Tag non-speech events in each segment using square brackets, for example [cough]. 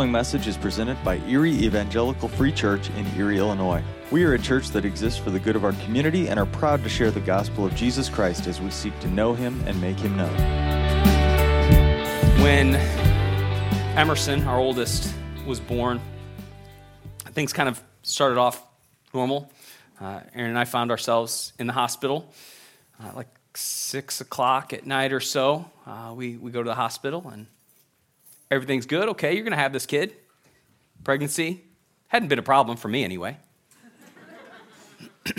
following message is presented by Erie Evangelical Free Church in Erie, Illinois. We are a church that exists for the good of our community and are proud to share the gospel of Jesus Christ as we seek to know him and make him known. When Emerson, our oldest, was born, things kind of started off normal. Uh, Aaron and I found ourselves in the hospital uh, like six o'clock at night or so. Uh, we, we go to the hospital and everything's good. Okay, you're going to have this kid. Pregnancy hadn't been a problem for me anyway. [clears throat]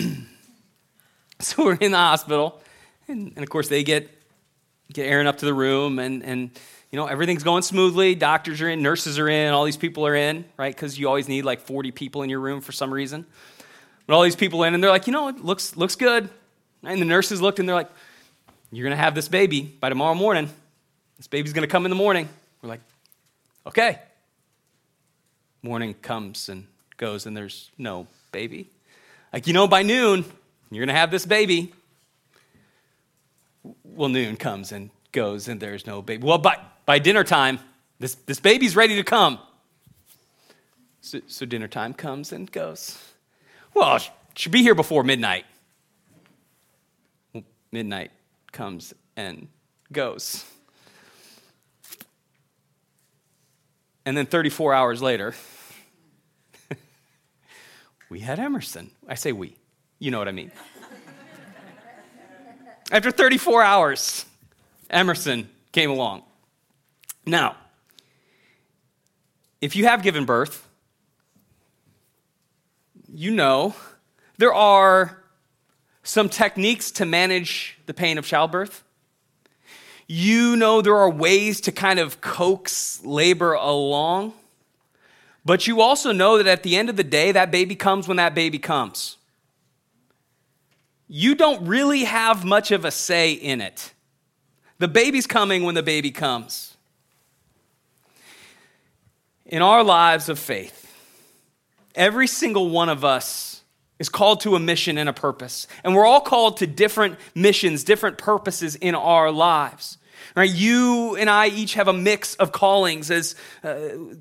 so we're in the hospital, and, and, of course they get get Aaron up to the room, and and you know everything's going smoothly. Doctors are in, nurses are in, all these people are in, right? Because you always need like 40 people in your room for some reason. But all these people in, and they're like, you know, it looks looks good. And the nurses looked, and they're like, you're gonna have this baby by tomorrow morning. This baby's gonna come in the morning. We're like, okay. Morning comes and goes, and there's no baby. Like, you know, by noon, you're going to have this baby. Well, noon comes and goes, and there's no baby. Well, by, by dinner time, this, this baby's ready to come. So, so dinner time comes and goes. Well, should be here before midnight. Midnight comes and goes. And then 34 hours later, [laughs] we had Emerson. I say we, you know what I mean. [laughs] After 34 hours, Emerson came along. Now, if you have given birth, you know there are some techniques to manage the pain of childbirth. You know there are ways to kind of coax labor along. But you also know that at the end of the day, that baby comes when that baby comes. You don't really have much of a say in it. The baby's coming when the baby comes. In our lives of faith, every single one of us is called to a mission and a purpose. And we're all called to different missions, different purposes in our lives. Right? You and I each have a mix of callings as, uh,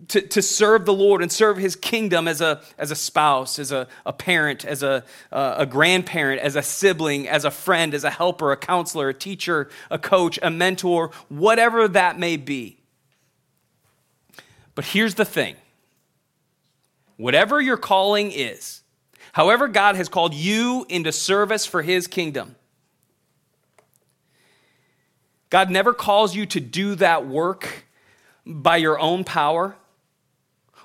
to, to serve the Lord and serve his kingdom as a, as a spouse, as a, a parent, as a, uh, a grandparent, as a sibling, as a friend, as a helper, a counselor, a teacher, a coach, a mentor, whatever that may be. But here's the thing whatever your calling is, however, God has called you into service for his kingdom, God never calls you to do that work by your own power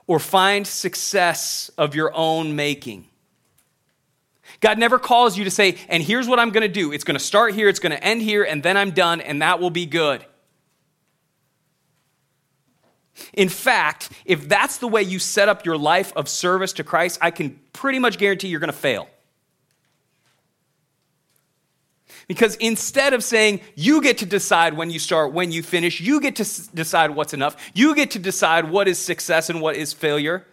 or find success of your own making. God never calls you to say, and here's what I'm going to do. It's going to start here, it's going to end here, and then I'm done, and that will be good. In fact, if that's the way you set up your life of service to Christ, I can pretty much guarantee you're going to fail. Because instead of saying, you get to decide when you start, when you finish, you get to s- decide what's enough, you get to decide what is success and what is failure,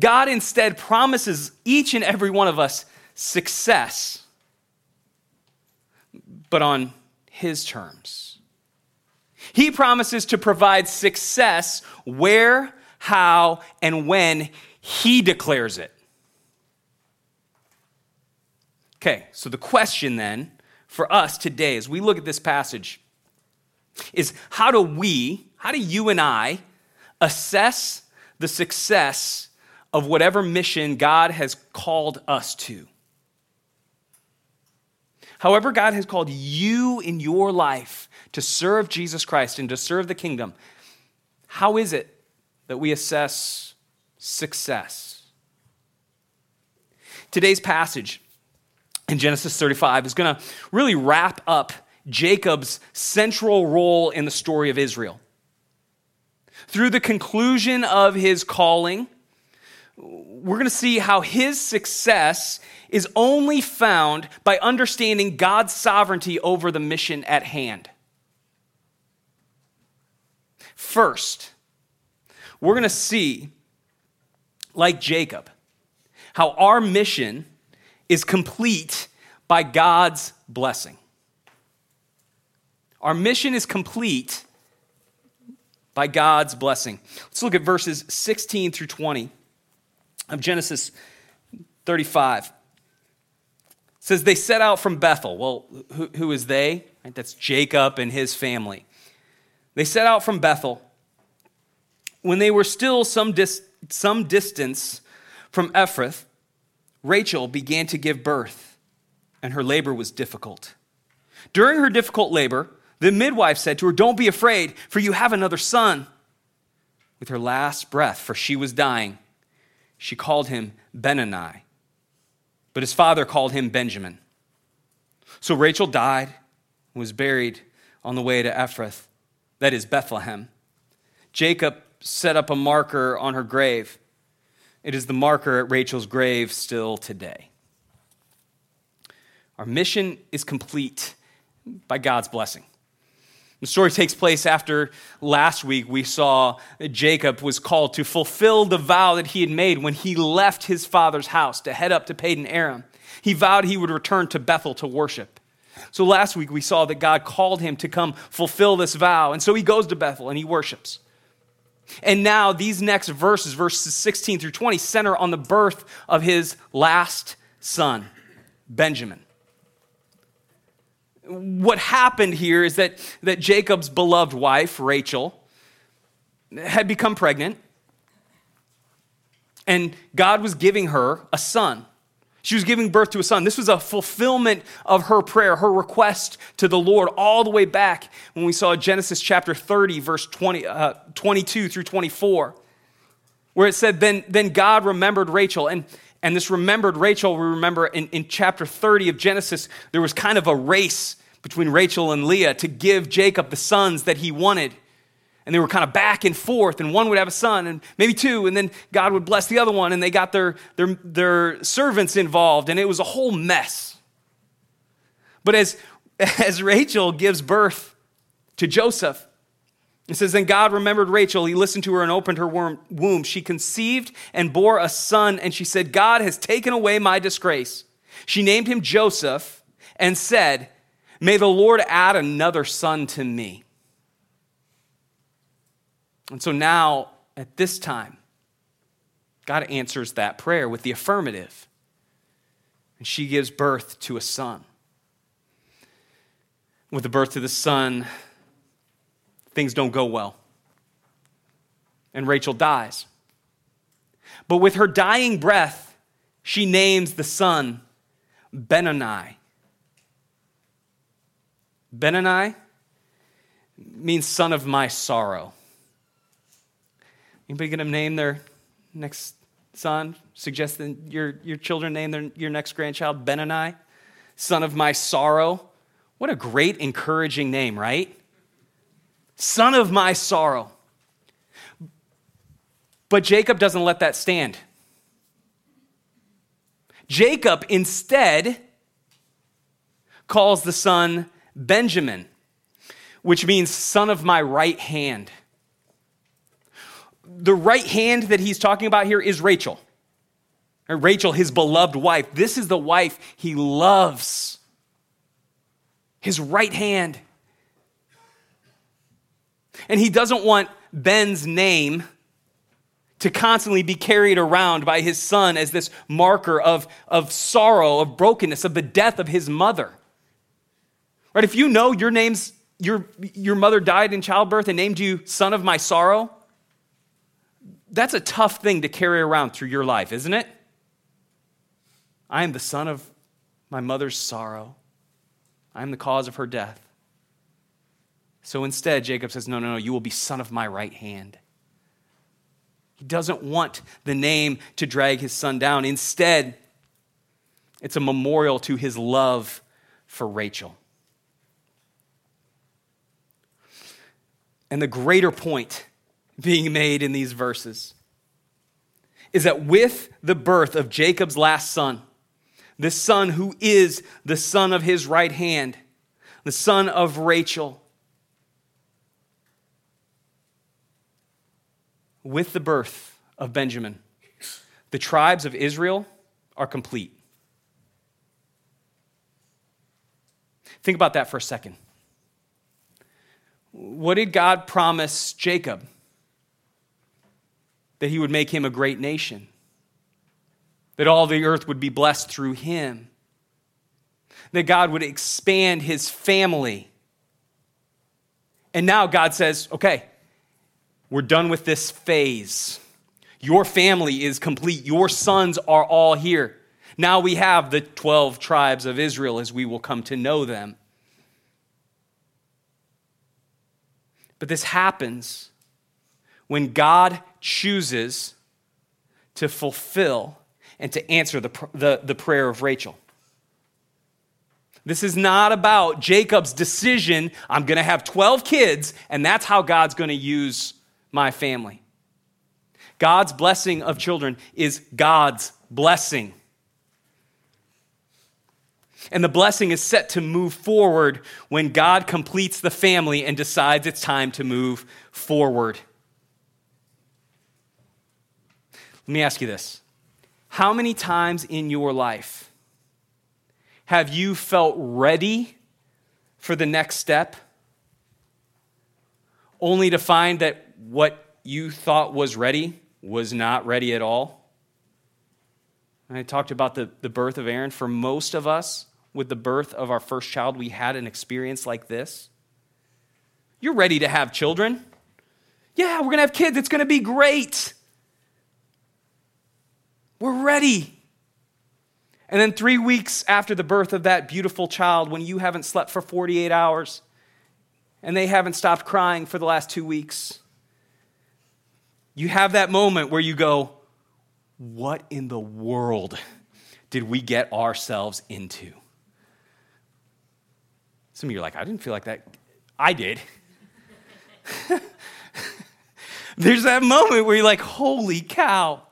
God instead promises each and every one of us success, but on His terms. He promises to provide success where, how, and when He declares it. Okay, so the question then for us today as we look at this passage is how do we, how do you and I assess the success of whatever mission God has called us to? However, God has called you in your life to serve Jesus Christ and to serve the kingdom, how is it that we assess success? Today's passage in Genesis 35 is going to really wrap up Jacob's central role in the story of Israel. Through the conclusion of his calling, we're going to see how his success is only found by understanding God's sovereignty over the mission at hand. First, we're going to see, like Jacob, how our mission is complete by God's blessing. Our mission is complete by God's blessing. Let's look at verses 16 through 20 of Genesis 35. It says, They set out from Bethel. Well, who, who is they? Right, that's Jacob and his family. They set out from Bethel. When they were still some, dis- some distance from Ephrath, Rachel began to give birth, and her labor was difficult. During her difficult labor, the midwife said to her, Don't be afraid, for you have another son. With her last breath, for she was dying, she called him Benoni, but his father called him Benjamin. So Rachel died and was buried on the way to Ephrath, that is Bethlehem. Jacob set up a marker on her grave. It is the marker at Rachel's grave still today. Our mission is complete by God's blessing. The story takes place after last week we saw Jacob was called to fulfill the vow that he had made when he left his father's house to head up to Padan Aram. He vowed he would return to Bethel to worship. So last week we saw that God called him to come fulfill this vow. And so he goes to Bethel and he worships. And now these next verses, verses 16 through 20, center on the birth of his last son, Benjamin what happened here is that, that Jacob's beloved wife, Rachel, had become pregnant, and God was giving her a son. She was giving birth to a son. This was a fulfillment of her prayer, her request to the Lord, all the way back when we saw Genesis chapter 30, verse 20, uh, 22 through 24, where it said, then, then God remembered Rachel. And, and this remembered Rachel, we remember in, in chapter 30 of Genesis, there was kind of a race between Rachel and Leah to give Jacob the sons that he wanted. And they were kind of back and forth, and one would have a son, and maybe two, and then God would bless the other one, and they got their, their, their servants involved, and it was a whole mess. But as, [laughs] as Rachel gives birth to Joseph, it says, Then God remembered Rachel. He listened to her and opened her womb. She conceived and bore a son, and she said, God has taken away my disgrace. She named him Joseph and said, May the Lord add another son to me. And so now, at this time, God answers that prayer with the affirmative. And she gives birth to a son. With the birth of the son, things don't go well. And Rachel dies. But with her dying breath, she names the son Benoni. Benoni means son of my sorrow. Anybody gonna name their next son? Suggest that your, your children name their, your next grandchild Benoni, son of my sorrow. What a great, encouraging name, right? son of my sorrow. But Jacob doesn't let that stand. Jacob instead calls the son Benjamin, which means son of my right hand. The right hand that he's talking about here is Rachel. Rachel, his beloved wife. This is the wife he loves. His right hand. And he doesn't want Ben's name to constantly be carried around by his son as this marker of, of sorrow, of brokenness, of the death of his mother. Right? If you know your name's your, your mother died in childbirth and named you son of my sorrow, that's a tough thing to carry around through your life, isn't it? I am the son of my mother's sorrow. I am the cause of her death. So instead, Jacob says, No, no, no, you will be son of my right hand. He doesn't want the name to drag his son down. Instead, it's a memorial to his love for Rachel. And the greater point being made in these verses is that with the birth of Jacob's last son, the son who is the son of his right hand, the son of Rachel, with the birth of Benjamin, the tribes of Israel are complete. Think about that for a second. what did God promise Jacob? That he would make him a great nation, that all the earth would be blessed through him, that God would expand his family. And now God says, okay, we're done with this phase. Your family is complete. Your sons are all here. Now we have the 12 tribes of Israel as we will come to know them. But this happens when God chooses to fulfill and to answer the, the, the, prayer of Rachel. This is not about Jacob's decision, I'm going to have 12 kids, and that's how God's going to use my family. God's blessing of children is God's blessing. And the blessing is set to move forward when God completes the family and decides it's time to move forward. Let me ask you this How many times in your life have you felt ready for the next step, only to find that what you thought was ready was not ready at all? I talked about the, the birth of Aaron. For most of us, with the birth of our first child, we had an experience like this? You're ready to have children. Yeah, we're going to have kids. It's going to be great. We're ready. And then, three weeks after the birth of that beautiful child, when you haven't slept for 48 hours and they haven't stopped crying for the last two weeks, you have that moment where you go, What in the world did we get ourselves into? Some of you are like, I didn't feel like that. I did. [laughs] There's that moment where you're like, holy cow.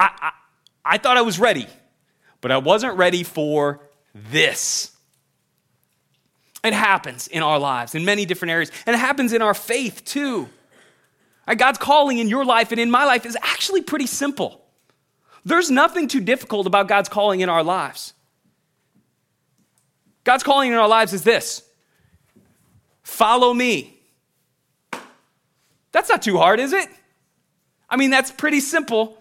I, I, thought I was ready, but I wasn't ready for this. It happens in our lives in many different areas, and it happens in our faith too. God's calling in your life and in my life is actually pretty simple. There's nothing too difficult about God's calling in our lives. God's calling in our lives is this follow me. That's not too hard, is it? I mean, that's pretty simple.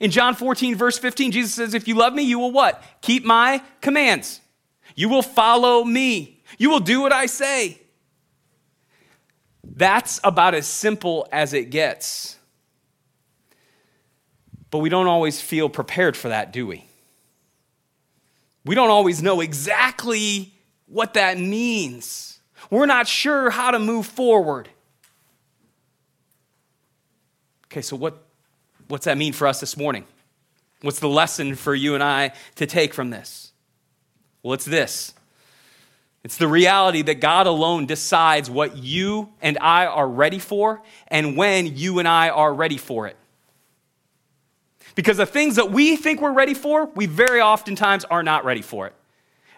In John 14, verse 15, Jesus says, If you love me, you will what? Keep my commands. You will follow me. You will do what I say. That's about as simple as it gets. But we don't always feel prepared for that, do we? We don't always know exactly what that means. We're not sure how to move forward. Okay, so what, what's that mean for us this morning? What's the lesson for you and I to take from this? Well, it's this it's the reality that God alone decides what you and I are ready for and when you and I are ready for it. Because the things that we think we're ready for, we very oftentimes are not ready for it.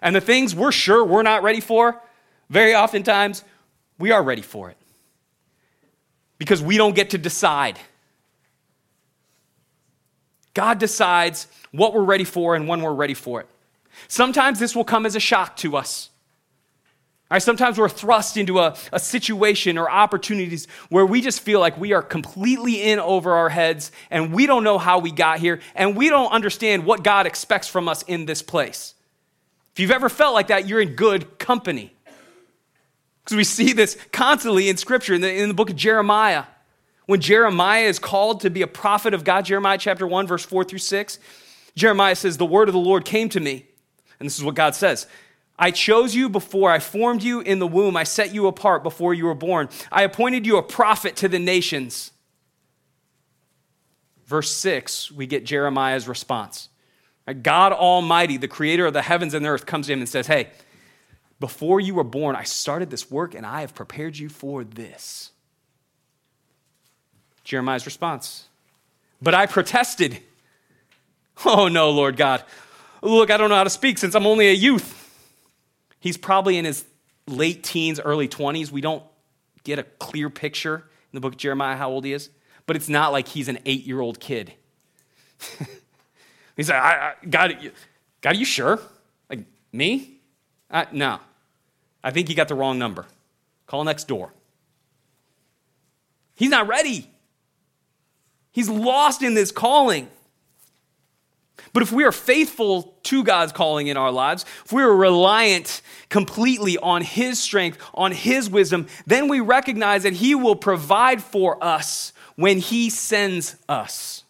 And the things we're sure we're not ready for, very oftentimes we are ready for it. Because we don't get to decide. God decides what we're ready for and when we're ready for it. Sometimes this will come as a shock to us. Right, sometimes we're thrust into a, a situation or opportunities where we just feel like we are completely in over our heads and we don't know how we got here and we don't understand what God expects from us in this place. If you've ever felt like that, you're in good company. Because we see this constantly in Scripture, in the, in the book of Jeremiah. When Jeremiah is called to be a prophet of God, Jeremiah chapter 1, verse 4 through 6, Jeremiah says, The word of the Lord came to me. And this is what God says I chose you before I formed you in the womb. I set you apart before you were born. I appointed you a prophet to the nations. Verse 6, we get Jeremiah's response. God Almighty, the creator of the heavens and the earth, comes to him and says, Hey, before you were born, I started this work and I have prepared you for this. Jeremiah's response. But I protested. Oh no, Lord God. Look, I don't know how to speak since I'm only a youth. He's probably in his late teens, early 20s. We don't get a clear picture in the book of Jeremiah how old he is, but it's not like he's an eight year old kid. [laughs] He's like, I, I, God, God, are you sure? Like, me? Uh, no. I think he got the wrong number. Call next door. He's not ready. He's lost in this calling. But if we are faithful to God's calling in our lives, if we are reliant completely on His strength, on His wisdom, then we recognize that He will provide for us when He sends us.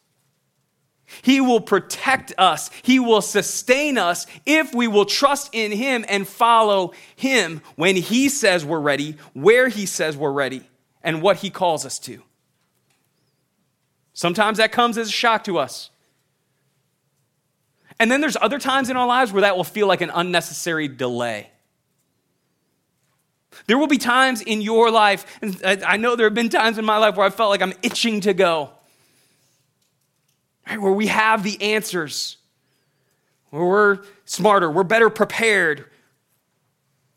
He will protect us. He will sustain us if we will trust in Him and follow Him when He says we're ready, where He says we're ready, and what He calls us to. Sometimes that comes as a shock to us. And then there's other times in our lives where that will feel like an unnecessary delay. There will be times in your life, and I know there have been times in my life where I felt like I'm itching to go, right, where we have the answers, where we're smarter, we're better prepared.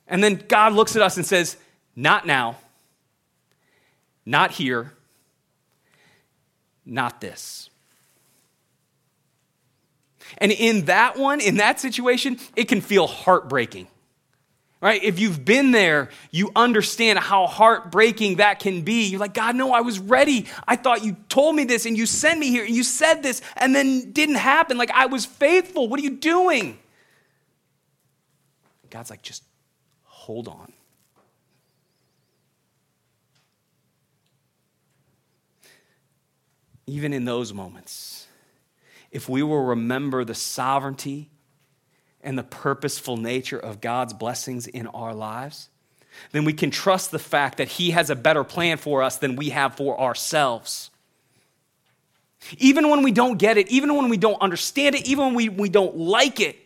And then God looks at us and says, Not now, not here, not this. And in that one, in that situation, it can feel heartbreaking. Right? If you've been there, you understand how heartbreaking that can be. You're like, God, no, I was ready. I thought you told me this and you sent me here and you said this and then didn't happen. Like, I was faithful. What are you doing? God's like, just hold on. Even in those moments, if we will remember the sovereignty and the purposeful nature of God's blessings in our lives, then we can trust the fact that He has a better plan for us than we have for ourselves. Even when we don't get it, even when we don't understand it, even when we, we don't like it,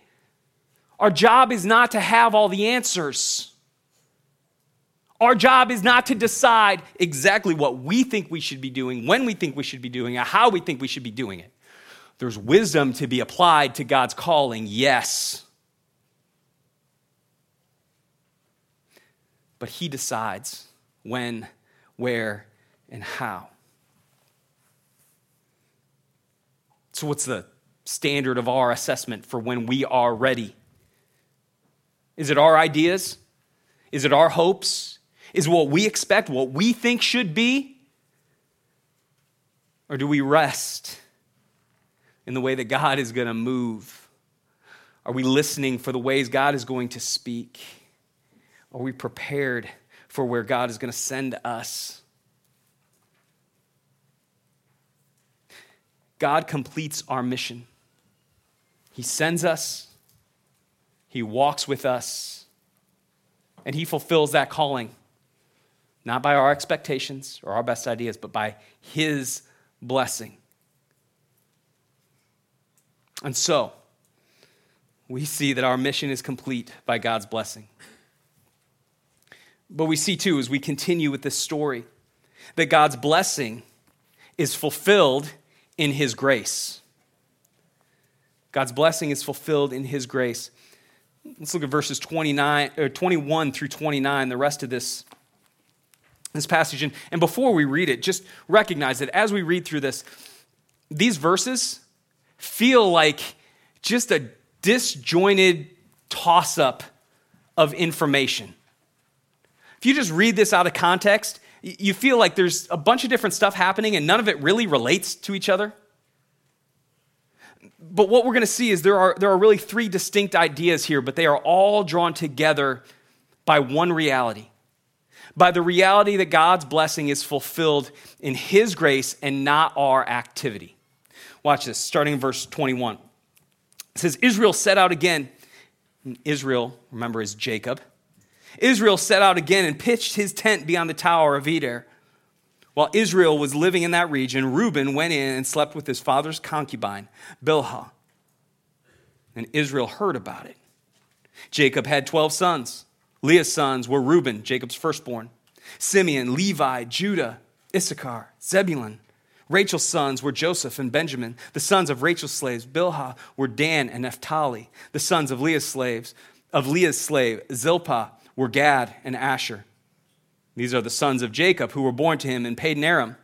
our job is not to have all the answers. Our job is not to decide exactly what we think we should be doing, when we think we should be doing it, how we think we should be doing it. There's wisdom to be applied to God's calling, yes. But He decides when, where, and how. So, what's the standard of our assessment for when we are ready? Is it our ideas? Is it our hopes? Is what we expect, what we think should be? Or do we rest in the way that God is going to move? Are we listening for the ways God is going to speak? Are we prepared for where God is going to send us? God completes our mission. He sends us, He walks with us, and He fulfills that calling, not by our expectations or our best ideas, but by His blessing. And so, we see that our mission is complete by God's blessing. But we see too, as we continue with this story, that God's blessing is fulfilled in His grace. God's blessing is fulfilled in His grace. Let's look at verses 29, or 21 through 29, the rest of this, this passage. And, and before we read it, just recognize that as we read through this, these verses, feel like just a disjointed toss up of information. If you just read this out of context, you feel like there's a bunch of different stuff happening and none of it really relates to each other. But what we're going to see is there are, there are really three distinct ideas here, but they are all drawn together by one reality by the reality that God's blessing is fulfilled in His grace and not our activity. Watch this, starting in verse 21. It says, Israel set out again. Israel, remember, is Jacob. Israel set out again and pitched his tent beyond the tower of Eder. While Israel was living in that region, Reuben went in and slept with his father's concubine, Bilhah. And Israel heard about it. Jacob had 12 sons. Leah's sons were Reuben, Jacob's firstborn, Simeon, Levi, Judah, Issachar, Zebulun. Rachel's sons were Joseph and Benjamin. The sons of Rachel's slaves, Bilhah, were Dan and Naphtali. The sons of Leah's slaves, of Leah's slave, Zilpah, were Gad and Asher. These are the sons of Jacob who were born to him in Padan Aram.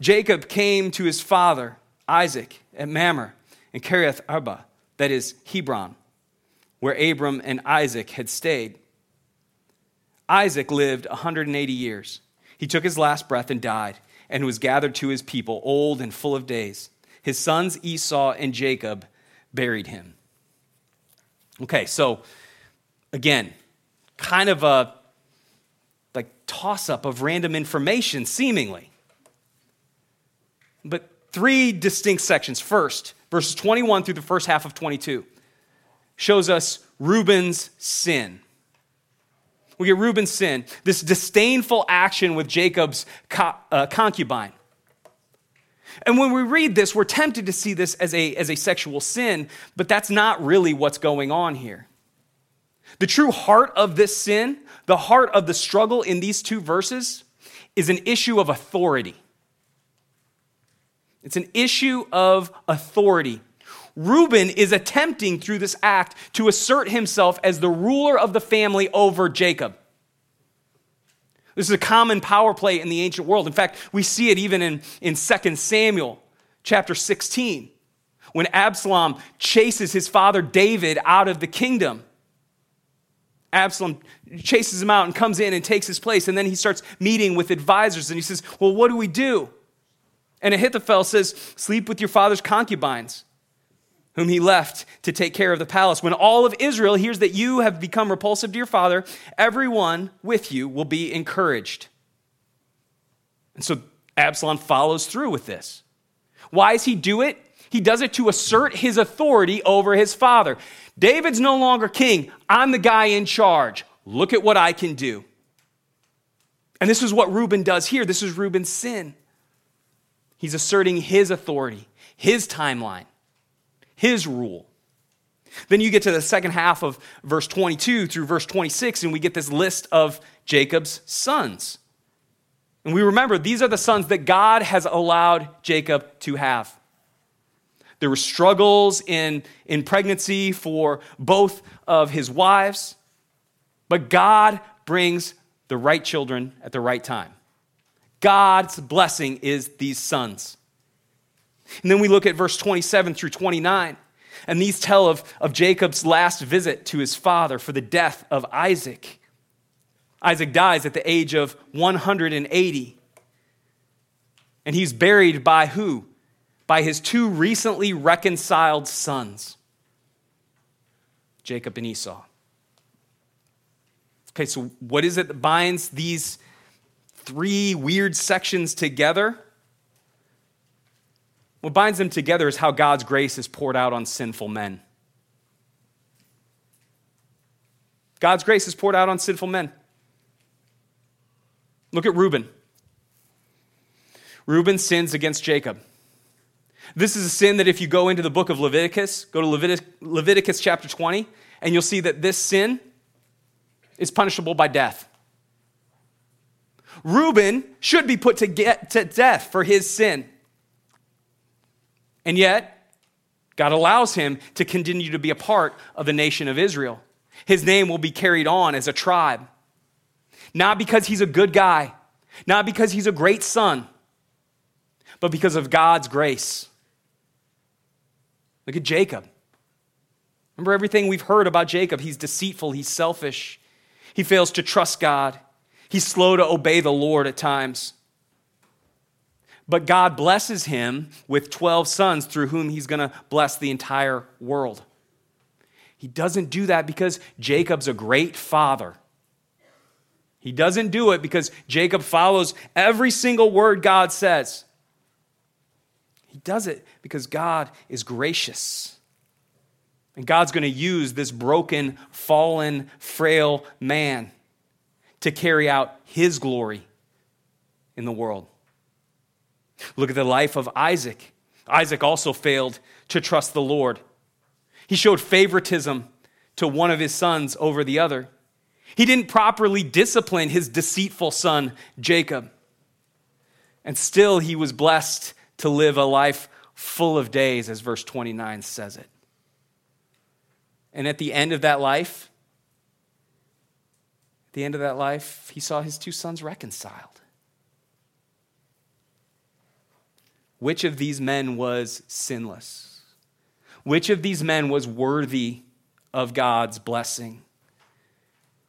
Jacob came to his father, Isaac, at Mamre in Kiriath Arba, that is Hebron, where Abram and Isaac had stayed. Isaac lived 180 years. He took his last breath and died, and was gathered to his people, old and full of days. His sons Esau and Jacob buried him. Okay, so again, kind of a like toss up of random information, seemingly. But three distinct sections. First, verses 21 through the first half of 22 shows us Reuben's sin. We get Reuben's sin, this disdainful action with Jacob's co- uh, concubine. And when we read this, we're tempted to see this as a, as a sexual sin, but that's not really what's going on here. The true heart of this sin, the heart of the struggle in these two verses, is an issue of authority. It's an issue of authority. Reuben is attempting through this act to assert himself as the ruler of the family over Jacob. This is a common power play in the ancient world. In fact, we see it even in, in 2 Samuel chapter 16 when Absalom chases his father David out of the kingdom. Absalom chases him out and comes in and takes his place. And then he starts meeting with advisors and he says, Well, what do we do? And Ahithophel says, Sleep with your father's concubines whom he left to take care of the palace. When all of Israel hears that you have become repulsive to your father, everyone with you will be encouraged. And so Absalom follows through with this. Why does he do it? He does it to assert his authority over his father. David's no longer king. I'm the guy in charge. Look at what I can do. And this is what Reuben does here. This is Reuben's sin. He's asserting his authority, his timeline his rule. Then you get to the second half of verse 22 through verse 26, and we get this list of Jacob's sons. And we remember these are the sons that God has allowed Jacob to have. There were struggles in, in pregnancy for both of his wives, but God brings the right children at the right time. God's blessing is these sons. And then we look at verse 27 through 29, and these tell of, of Jacob's last visit to his father for the death of Isaac. Isaac dies at the age of 180. And he's buried by who? By his two recently reconciled sons, Jacob and Esau. Okay, so what is it that binds these three weird sections together? What binds them together is how God's grace is poured out on sinful men. God's grace is poured out on sinful men. Look at Reuben. Reuben sins against Jacob. This is a sin that if you go into the book of Leviticus, go to Leviticus, Leviticus chapter 20, and you'll see that this sin is punishable by death. Reuben should be put to, get, to death for his sin. And yet, God allows him to continue to be a part of the nation of Israel. His name will be carried on as a tribe. Not because he's a good guy, not because he's a great son, but because of God's grace. Look at Jacob. Remember everything we've heard about Jacob? He's deceitful, he's selfish, he fails to trust God, he's slow to obey the Lord at times. But God blesses him with 12 sons through whom he's going to bless the entire world. He doesn't do that because Jacob's a great father. He doesn't do it because Jacob follows every single word God says. He does it because God is gracious. And God's going to use this broken, fallen, frail man to carry out his glory in the world. Look at the life of Isaac. Isaac also failed to trust the Lord. He showed favoritism to one of his sons over the other. He didn't properly discipline his deceitful son, Jacob. And still, he was blessed to live a life full of days, as verse 29 says it. And at the end of that life, at the end of that life, he saw his two sons reconciled. Which of these men was sinless? Which of these men was worthy of God's blessing?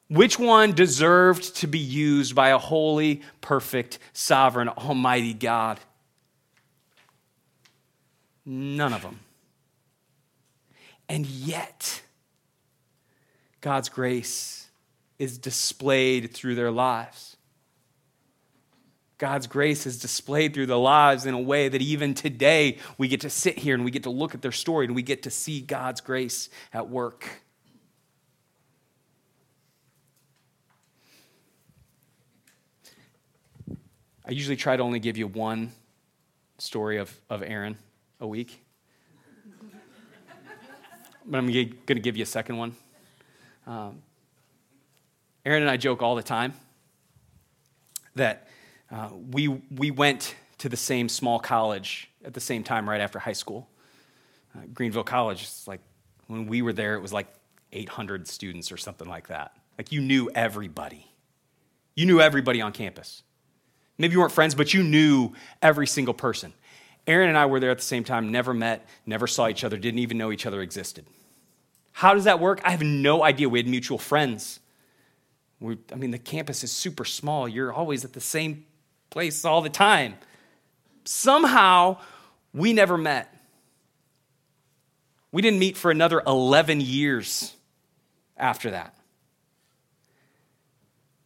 Which one deserved to be used by a holy, perfect, sovereign, almighty God? None of them. And yet, God's grace is displayed through their lives. God's grace is displayed through their lives in a way that even today we get to sit here and we get to look at their story and we get to see God's grace at work. I usually try to only give you one story of, of Aaron a week. [laughs] but I'm going to give you a second one. Um, Aaron and I joke all the time that uh, we, we went to the same small college at the same time right after high school. Uh, Greenville College, it's like when we were there, it was like 800 students or something like that. Like you knew everybody. You knew everybody on campus. Maybe you weren't friends, but you knew every single person. Aaron and I were there at the same time, never met, never saw each other, didn't even know each other existed. How does that work? I have no idea. We had mutual friends. We, I mean, the campus is super small. You're always at the same place all the time. Somehow, we never met. We didn't meet for another 11 years after that.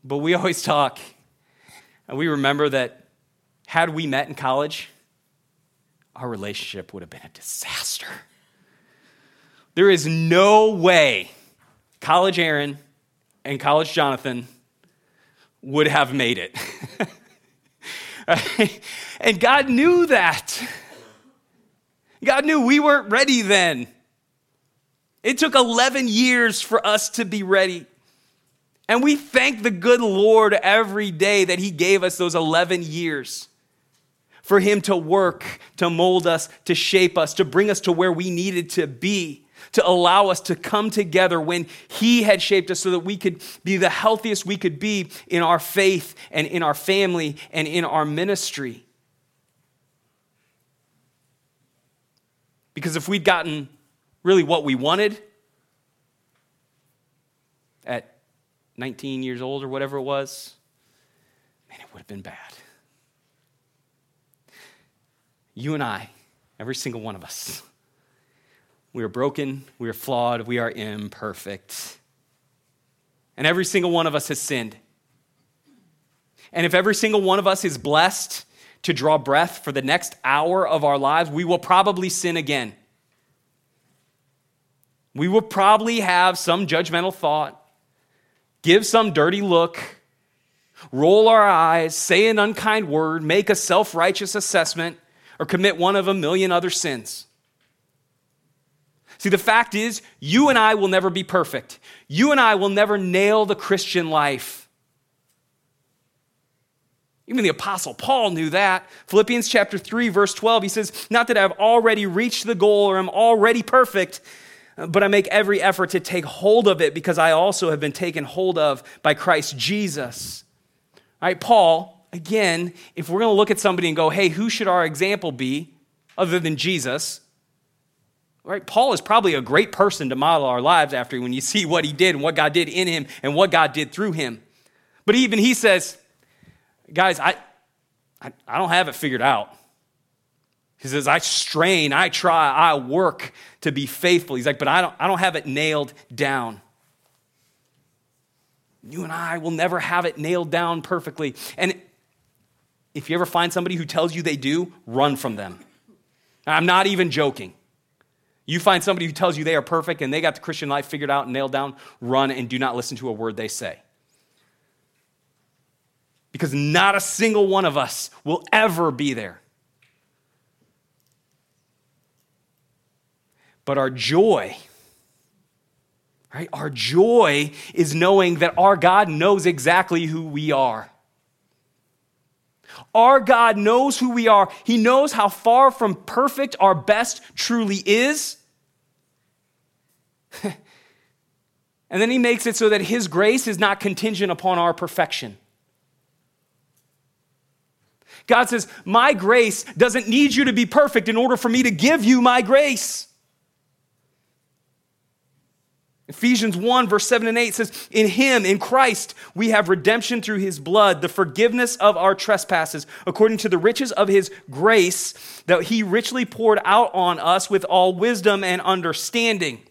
But we always talk, and we remember that had we met in college, our relationship would have been a disaster. There is no way college Aaron and college Jonathan would have made it. [laughs] [laughs] and God knew that. God knew we weren't ready then. It took 11 years for us to be ready. And we thank the good Lord every day that He gave us those 11 years for Him to work, to mold us, to shape us, to bring us to where we needed to be to allow us to come together when He had shaped us so that we could be the healthiest we could be in our faith and in our family and in our ministry. Because if we'd gotten really what we wanted at 19 years old or whatever it was, man, it would have been bad. You and I, every single one of us, we are broken, we are flawed, we are imperfect. And every single one of us has sinned. And if every single one of us is blessed to draw breath for the next hour of our lives, we will probably sin again. We will probably have some judgmental thought, give some dirty look, roll our eyes, say an unkind word, make a self righteous assessment, or commit one of a million other sins. See, the fact is, you and I will never be perfect. You and I will never nail the Christian life. Even the Apostle Paul knew that. Philippians chapter 3, verse 12, he says, Not that I've already reached the goal or I'm already perfect, but I make every effort to take hold of it because I also have been taken hold of by Christ Jesus. All right, Paul, again, if we're going to look at somebody and go, hey, who should our example be other than Jesus? Right? Paul is probably a great person to model our lives after when you see what he did and what God did in him and what God did through him. But even he says, guys, I, I, I don't have it figured out. He says, I strain, I try, I work to be faithful. He's like, but I don't, I don't have it nailed down. You and I will never have it nailed down perfectly. And if you ever find somebody who tells you they do, run from them. I'm not even joking. You find somebody who tells you they are perfect and they got the Christian life figured out and nailed down, run and do not listen to a word they say. Because not a single one of us will ever be there. But our joy, right? Our joy is knowing that our God knows exactly who we are. Our God knows who we are. He knows how far from perfect our best truly is. [laughs] and then he makes it so that his grace is not contingent upon our perfection. God says, My grace doesn't need you to be perfect in order for me to give you my grace. Ephesians 1, verse 7 and 8 says, In him, in Christ, we have redemption through his blood, the forgiveness of our trespasses, according to the riches of his grace that he richly poured out on us with all wisdom and understanding.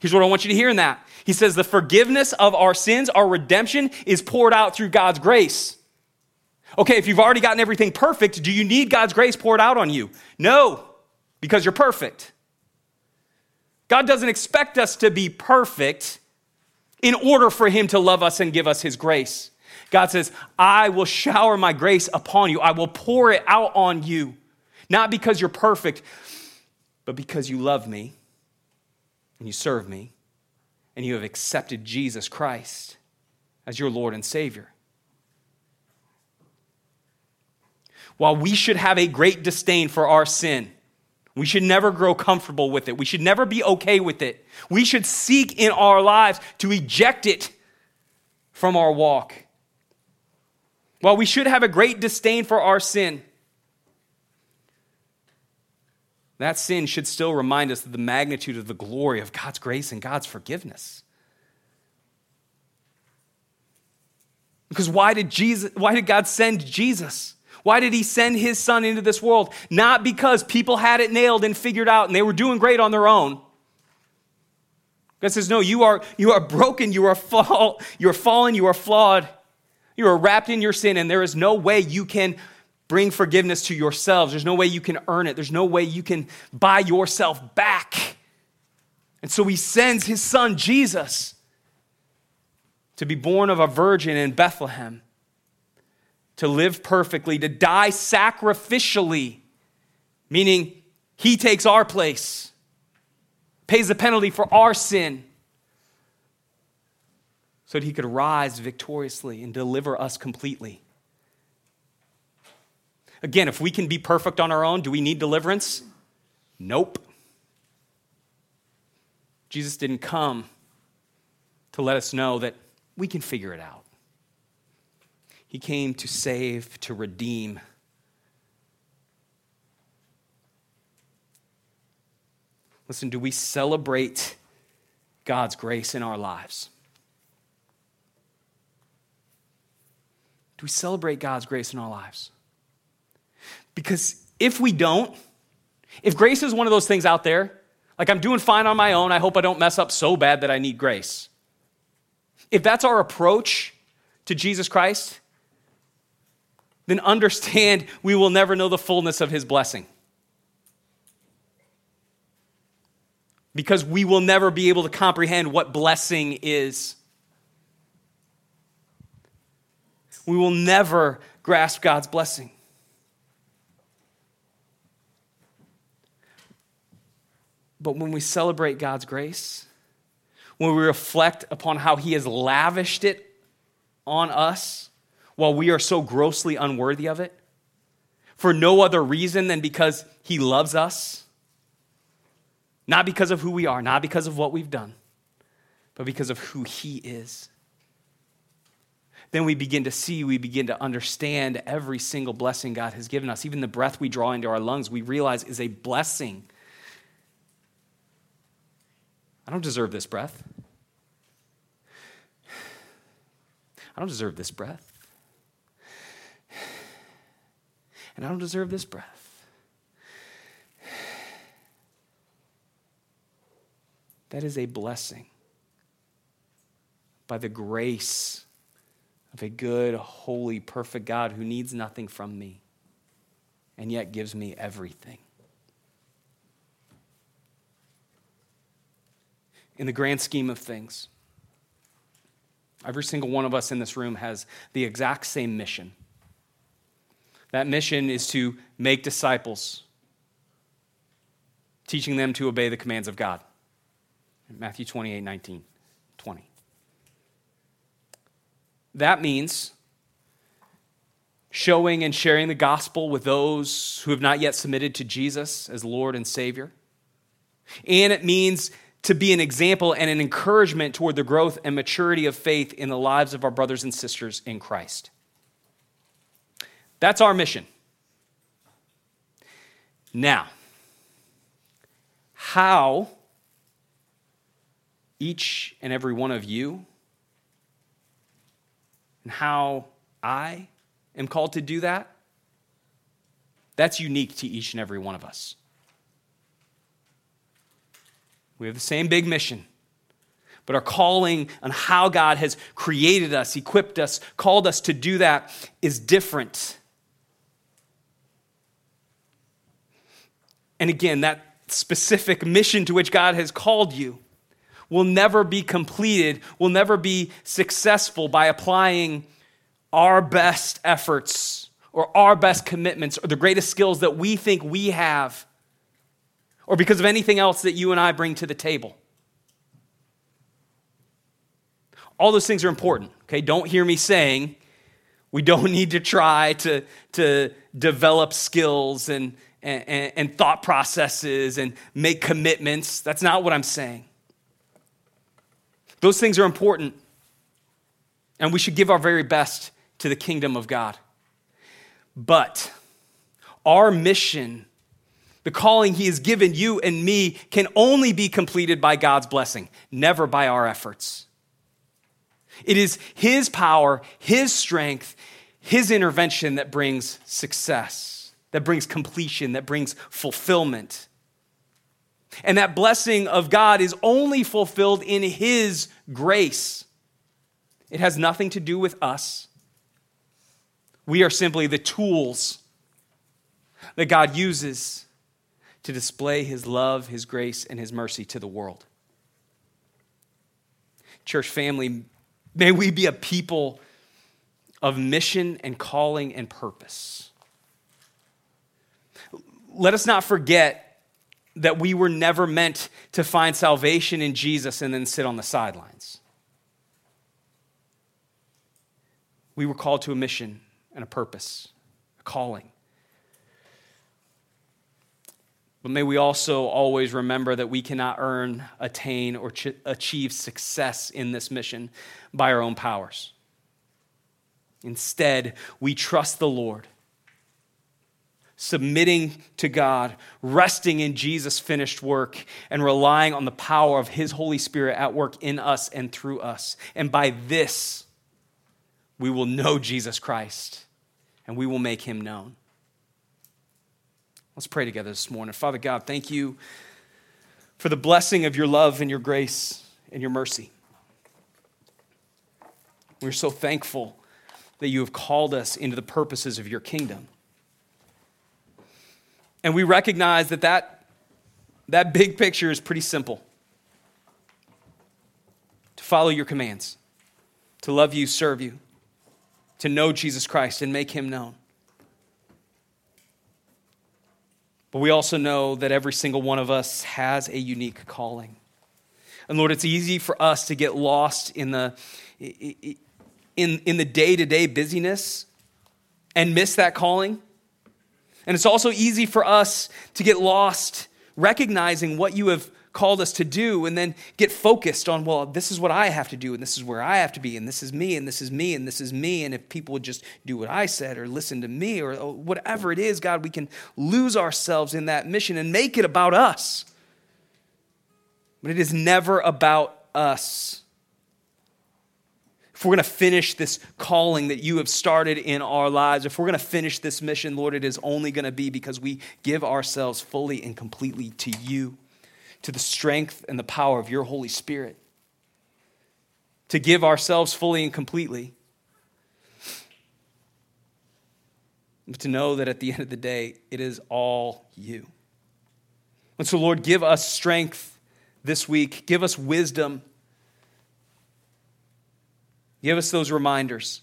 Here's what I want you to hear in that. He says, The forgiveness of our sins, our redemption, is poured out through God's grace. Okay, if you've already gotten everything perfect, do you need God's grace poured out on you? No, because you're perfect. God doesn't expect us to be perfect in order for Him to love us and give us His grace. God says, I will shower my grace upon you, I will pour it out on you, not because you're perfect, but because you love me and you serve me and you have accepted Jesus Christ as your Lord and Savior. While we should have a great disdain for our sin, we should never grow comfortable with it. We should never be okay with it. We should seek in our lives to eject it from our walk. While we should have a great disdain for our sin, that sin should still remind us of the magnitude of the glory of God's grace and God's forgiveness. Because why did Jesus why did God send Jesus? Why did he send his son into this world? Not because people had it nailed and figured out and they were doing great on their own. God says, No, you are, you are broken, you are fall, you are fallen, you are flawed, you are wrapped in your sin, and there is no way you can bring forgiveness to yourselves. There's no way you can earn it. There's no way you can buy yourself back. And so he sends his son Jesus to be born of a virgin in Bethlehem to live perfectly, to die sacrificially, meaning he takes our place, pays the penalty for our sin, so that he could rise victoriously and deliver us completely. Again, if we can be perfect on our own, do we need deliverance? Nope. Jesus didn't come to let us know that we can figure it out. He came to save, to redeem. Listen, do we celebrate God's grace in our lives? Do we celebrate God's grace in our lives? Because if we don't, if grace is one of those things out there, like I'm doing fine on my own, I hope I don't mess up so bad that I need grace. If that's our approach to Jesus Christ, then understand [laughs] we will never know the fullness of his blessing. Because we will never be able to comprehend what blessing is. We will never grasp God's blessing. But when we celebrate God's grace, when we reflect upon how He has lavished it on us, while we are so grossly unworthy of it for no other reason than because He loves us. Not because of who we are, not because of what we've done, but because of who He is. Then we begin to see, we begin to understand every single blessing God has given us. Even the breath we draw into our lungs, we realize is a blessing. I don't deserve this breath. I don't deserve this breath. and I don't deserve this breath. That is a blessing by the grace of a good, holy, perfect God who needs nothing from me and yet gives me everything. In the grand scheme of things, every single one of us in this room has the exact same mission. That mission is to make disciples, teaching them to obey the commands of God. Matthew 28 19, 20. That means showing and sharing the gospel with those who have not yet submitted to Jesus as Lord and Savior. And it means to be an example and an encouragement toward the growth and maturity of faith in the lives of our brothers and sisters in Christ. That's our mission. Now, how each and every one of you and how I am called to do that, that's unique to each and every one of us. We have the same big mission, but our calling on how God has created us, equipped us, called us to do that is different. And again, that specific mission to which God has called you will never be completed, will never be successful by applying our best efforts or our best commitments or the greatest skills that we think we have or because of anything else that you and I bring to the table. All those things are important, okay? Don't hear me saying we don't [laughs] need to try to, to develop skills and, and, and thought processes and make commitments. That's not what I'm saying. Those things are important, and we should give our very best to the kingdom of God. But our mission, the calling He has given you and me, can only be completed by God's blessing, never by our efforts. It is His power, His strength, His intervention that brings success, that brings completion, that brings fulfillment. And that blessing of God is only fulfilled in His grace. It has nothing to do with us. We are simply the tools that God uses to display His love, His grace, and His mercy to the world. Church family, may we be a people of mission and calling and purpose. Let us not forget that we were never meant to find salvation in Jesus and then sit on the sidelines. We were called to a mission and a purpose, a calling. But may we also always remember that we cannot earn, attain, or ch- achieve success in this mission by our own powers. Instead, we trust the Lord submitting to God, resting in Jesus' finished work, and relying on the power of His Holy Spirit at work in us and through us. And by this, we will know Jesus Christ and we will make Him known. Let's pray together this morning. Father God, thank you for the blessing of your love and your grace and your mercy. We're so thankful that you have called us into the purposes of your kingdom. And we recognize that that, that big picture is pretty simple to follow your commands, to love you, serve you, to know Jesus Christ and make him known. But we also know that every single one of us has a unique calling. And Lord, it's easy for us to get lost in the in, in the day-to-day busyness and miss that calling. And it's also easy for us to get lost recognizing what you have called us to do and then get focused on, well, this is what I have to do, and this is where I have to be, and this is me, and this is me, and this is me. And if people would just do what I said or listen to me or whatever it is, God, we can lose ourselves in that mission and make it about us. But it is never about us if we're going to finish this calling that you have started in our lives, if we're going to finish this mission, Lord, it is only going to be because we give ourselves fully and completely to you, to the strength and the power of your Holy Spirit. To give ourselves fully and completely. But to know that at the end of the day, it is all you. And so, Lord, give us strength this week, give us wisdom Give us those reminders.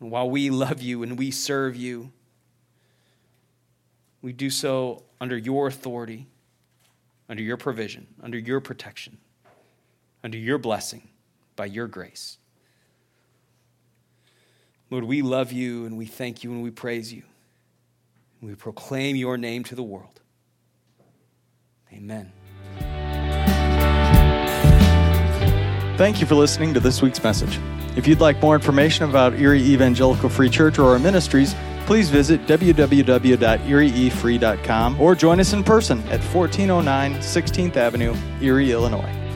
And while we love you and we serve you, we do so under your authority, under your provision, under your protection, under your blessing, by your grace. Lord, we love you and we thank you and we praise you. We proclaim your name to the world. Amen. Thank you for listening to this week's message. If you'd like more information about Erie Evangelical Free Church or our ministries, please visit www.erieefree.com or join us in person at 1409 16th Avenue, Erie, Illinois.